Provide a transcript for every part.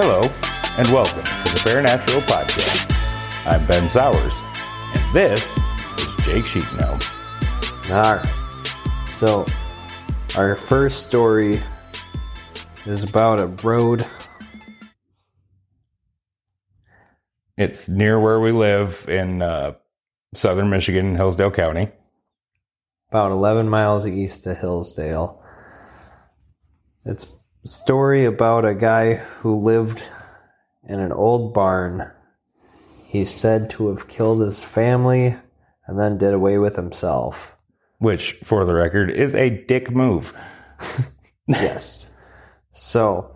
Hello, and welcome to the Paranatural Podcast. I'm Ben Sowers, and this is Jake Sheetnow. All right. So, our first story is about a road. It's near where we live in uh, southern Michigan, Hillsdale County. about 11 miles east of Hillsdale. It's story about a guy who lived in an old barn. He's said to have killed his family and then did away with himself. which, for the record, is a dick move. yes. So,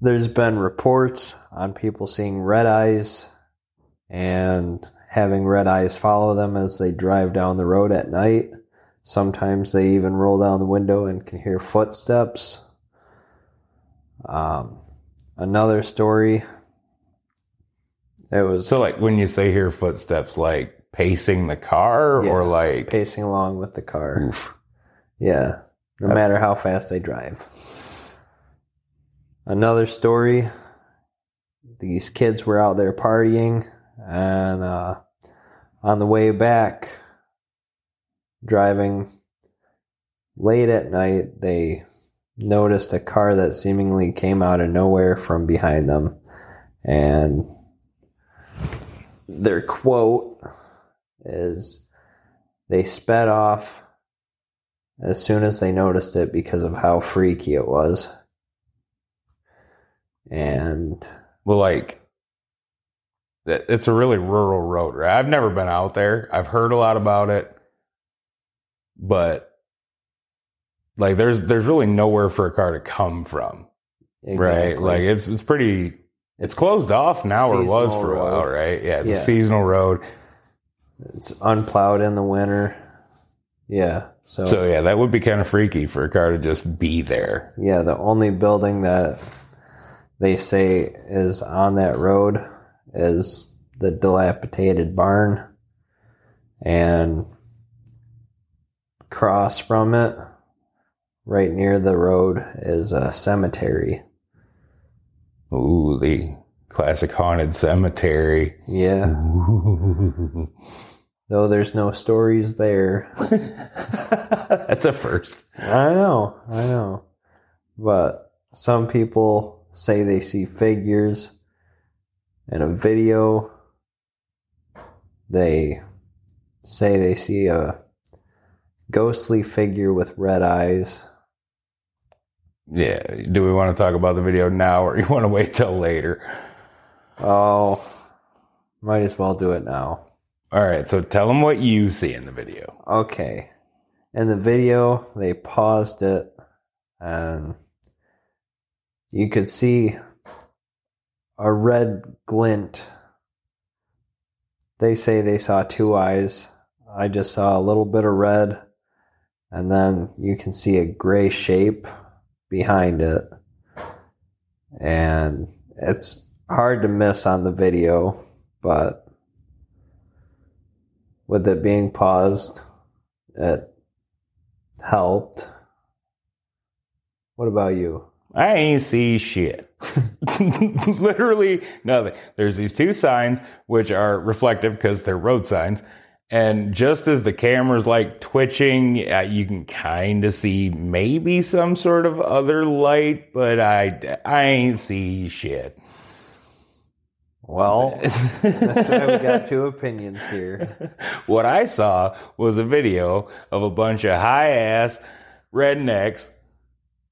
there's been reports on people seeing red eyes and having red eyes follow them as they drive down the road at night. Sometimes they even roll down the window and can hear footsteps. Um, another story. It was So, like, when you say hear footsteps, like pacing the car or like, pacing along with the car. oof. Yeah, no matter how fast they drive. Another story these kids were out there partying, and uh, on the way back, driving late at night, they noticed a car that seemingly came out of nowhere from behind them. And their quote is they sped off as soon as they noticed it because of how freaky it was. And Well, like, it's a really rural road, right? I've never been out there. I've heard a lot about it, but like, there's there's really nowhere for a car to come from, right? Like, it's it's pretty. It's closed off now, or was for a while, right? Yeah, it's Yeah. a seasonal road. it's unplowed in the winter. Yeah. So, So yeah, that would be kind of freaky for a car to just be there. yeah, the only building that they say is on that road is the dilapidated barn and cross from it right near the road is a cemetery. Ooh, the classic haunted cemetery. Yeah. Ooh. Though there's no stories there. That's a first. I know, I know. But some people say they see figures in a video. They say they see a ghostly figure with red eyes. Yeah. Do we want to talk about the video now, or you want to wait till later? Oh, might as well do it now. All right. So tell them what you see in the video. Okay. In the video, they paused it and you could see a red glint. They say they saw two eyes. I just saw a little bit of red, and then you can see a gray shape behind it. And it's hard to miss on the video, but with it being paused, it helped. What about you? I ain't see shit. Literally nothing. There's these two signs which are reflective because they're road signs. And just as the camera's like twitching, uh, you can kind of see maybe some sort of other light, but I, I ain't see shit. Well, that's why we got two opinions here. What I saw was a video of a bunch of high ass rednecks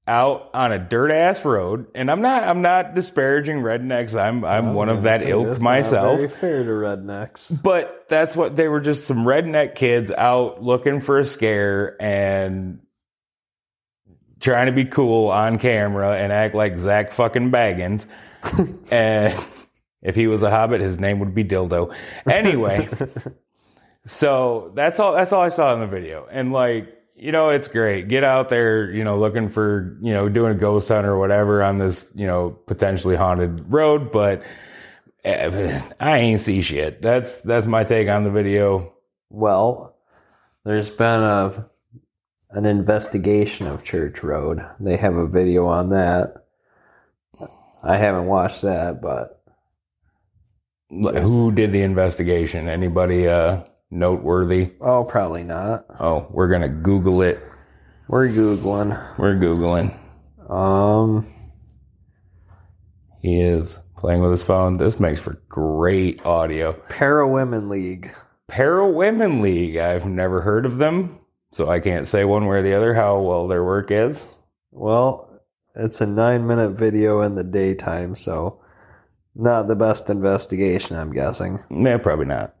out on a dirt ass road. And I'm not I'm not disparaging rednecks. I'm I'm one of that ilk myself. Very fair to rednecks. But that's what they were just some redneck kids out looking for a scare and trying to be cool on camera and act like Zak fucking Bagans. and if he was a hobbit, his name would be Dildo. Anyway, so that's all that's all I saw in the video. And like, you know, it's great. Get out there, you know, looking for, you know, doing a ghost hunt or whatever on this, you know, potentially haunted road, but eh, I ain't see shit. That's that's my take on the video. Well, there's been a an investigation of Church Road. They have a video on that. I haven't watched that, but Who did the investigation? Anybody uh, noteworthy? oh, probably not. Oh, we're gonna Google it. We're googling. We're googling. Um, He is playing with his phone. This makes for great audio. Para Women League. Para Women League. I've never heard of them, so I can't say one way or the other how well their work is. Well, it's a nine minute video in the daytime, so not the best investigation, I'm guessing. Yeah, probably not.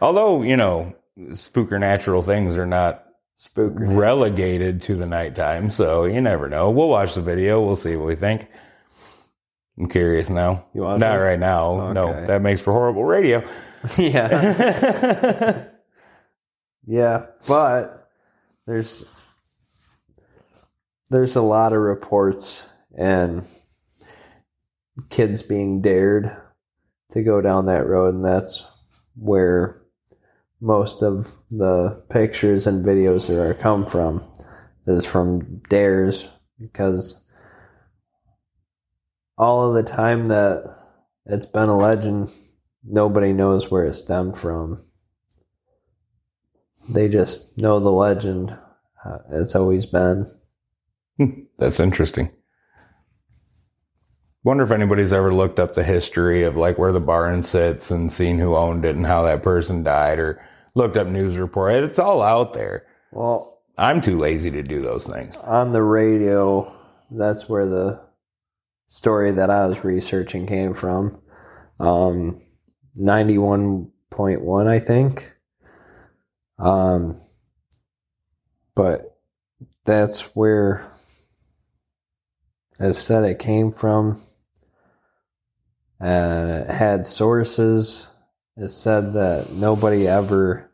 Although you know, spooker natural things are not Spook. relegated to the nighttime, so you never know. We'll watch the video. We'll see what we think. I'm curious now. You want Not to? right now. No, that makes for horrible radio. yeah. Yeah, but there's there's a lot of reports and kids being dared to go down that road and that's where most of the pictures and videos that are come from is from dares because all of the time that it's been a legend nobody knows where it stemmed from they just know the legend. It's always been. Hmm, that's interesting. Wonder if anybody's ever looked up the history of like where the barn sits and seen who owned it and how that person died, or looked up news report. It's all out there. Well, I'm too lazy to do those things. on the radio, that's where the story that I was researching came from. Um, 91.1, I think. Um, but that's where it said it came from. And it had sources. It said that nobody ever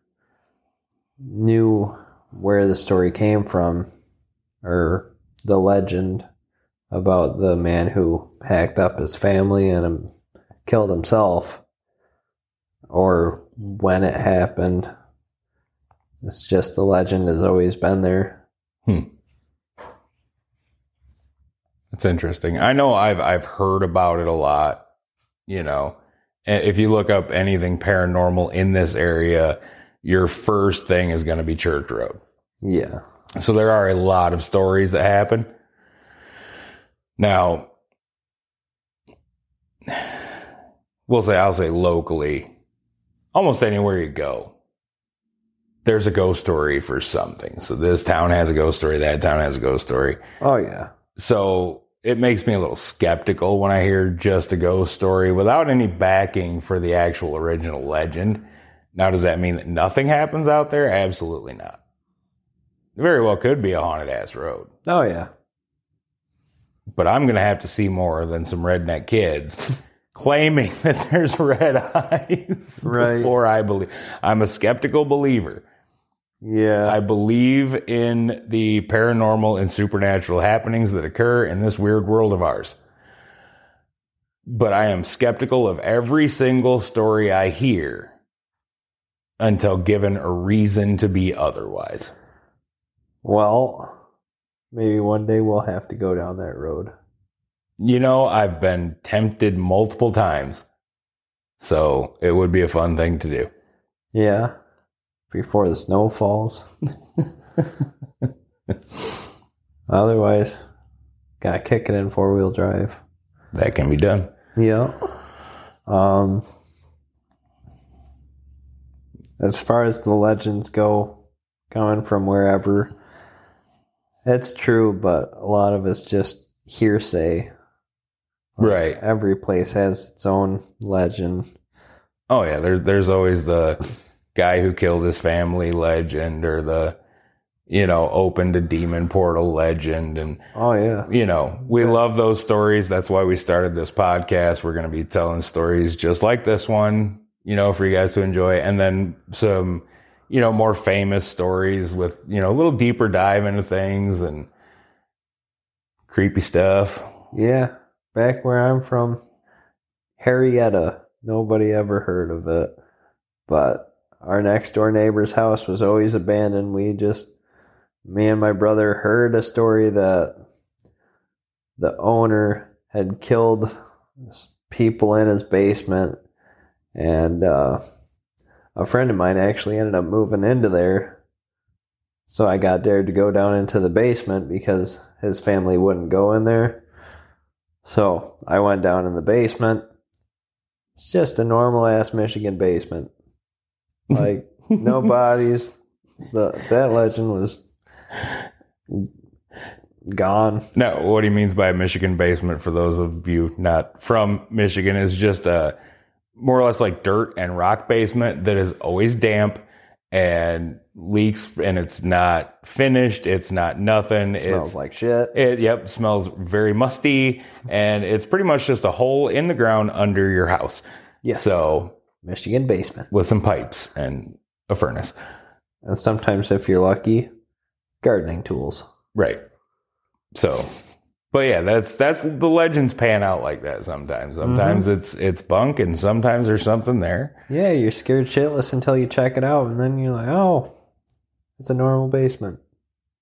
knew where the story came from or the legend about the man who hacked up his family and um, killed himself or when it happened. It's just the legend has always been there. It's interesting. I know I've I've heard about it a lot. You know, if you look up anything paranormal in this area, your first thing is going to be Church Road. Yeah. So there are a lot of stories that happen. Now, we'll say, I'll say locally, almost anywhere you go, there's a ghost story for something. So this town has a ghost story, that town has a ghost story. Oh yeah. So it makes me a little skeptical when I hear just a ghost story without any backing for the actual original legend. Now, does that mean that nothing happens out there? Absolutely not. It very well could be a haunted ass road, Oh yeah. but I'm going to have to see more than some redneck kids claiming that there's red eyes Right. before I believe. I'm a skeptical believer. Yeah. I believe in the paranormal and supernatural happenings that occur in this weird world of ours. But I am skeptical of every single story I hear until given a reason to be otherwise. well, maybe one day we'll have to go down that road. You know, I've been tempted multiple times. So it would be a fun thing to do. Yeah. Before the snow falls. Otherwise, gotta kick it in four wheel drive. That can be done. Yeah. Um, as far as the legends go, coming from wherever, it's true, but a lot of it's just hearsay. Right. Every place has its own legend. Oh yeah, there's there's always the guy who killed his family legend or the you know, opened a demon portal legend and Oh yeah, you know, we love those stories. That's why we started this podcast. We're going to be telling stories just like this one, you know, for you guys to enjoy and then some you know, more famous stories with, you know, a little deeper dive into things and creepy stuff. yeah. Back where I'm from, Harrietta. Nobody ever heard of it, but our next door neighbor's house was always abandoned. We just, me and my brother heard a story that the owner had killed people in his basement, and uh, a friend of mine actually ended up moving into there. So I got dared to go down into the basement because his family wouldn't go in there. So I went down in the basement. It's just a normal ass Michigan basement. Like no bodies. The that legend was gone. No, what he means by a Michigan basement, for those of you not from Michigan, is just a more or less like dirt and rock basement that is always damp and leaks, and it's not finished. It's not nothing. It smells it's, like shit. It yep smells very musty, and it's pretty much just a hole in the ground under your house. Yes. So Michigan basement. with some pipes and a furnace, And sometimes if you're lucky, gardening tools. right? So, but yeah, that's that's the legends pan out like that. Sometimes, mm-hmm. sometimes it's it's bunk, and sometimes there's something there. Yeah, you're scared shitless until you check it out and then you're like, "Oh, it's a normal basement."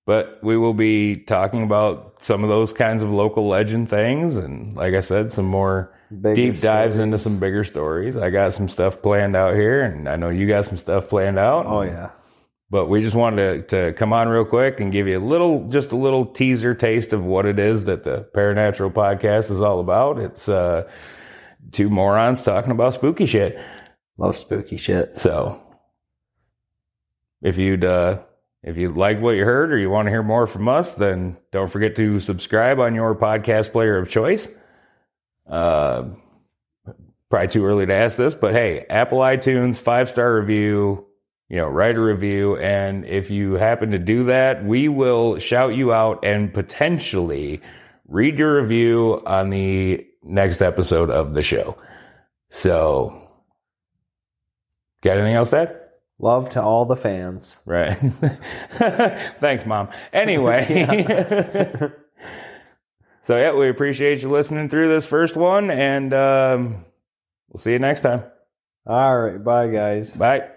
But we will be talking about some of those kinds of local legend things, and like I said, some more Bigger deep dives stories. into some bigger stories. I got some stuff planned out here, and I know you got some stuff planned out. Oh yeah. But we just wanted to, to come on real quick and give you a little, just a little teaser taste of what it is that the Paranatural podcast is all about. It's uh, two morons talking about spooky shit. Love spooky shit. So if you'd uh, if you like what you heard or you want to hear more from us, then don't forget to subscribe on your podcast player of choice. Uh, probably too early to ask this, but hey, Apple iTunes five star review. You know, write a review, and if you happen to do that, we will shout you out and potentially read your review on the next episode of the show. So, got anything else to add? Love to all the fans. Right. Thanks, mom. Anyway. so, yeah, we appreciate you listening through this first one, and um, we'll see you next time. All right, bye guys. Bye.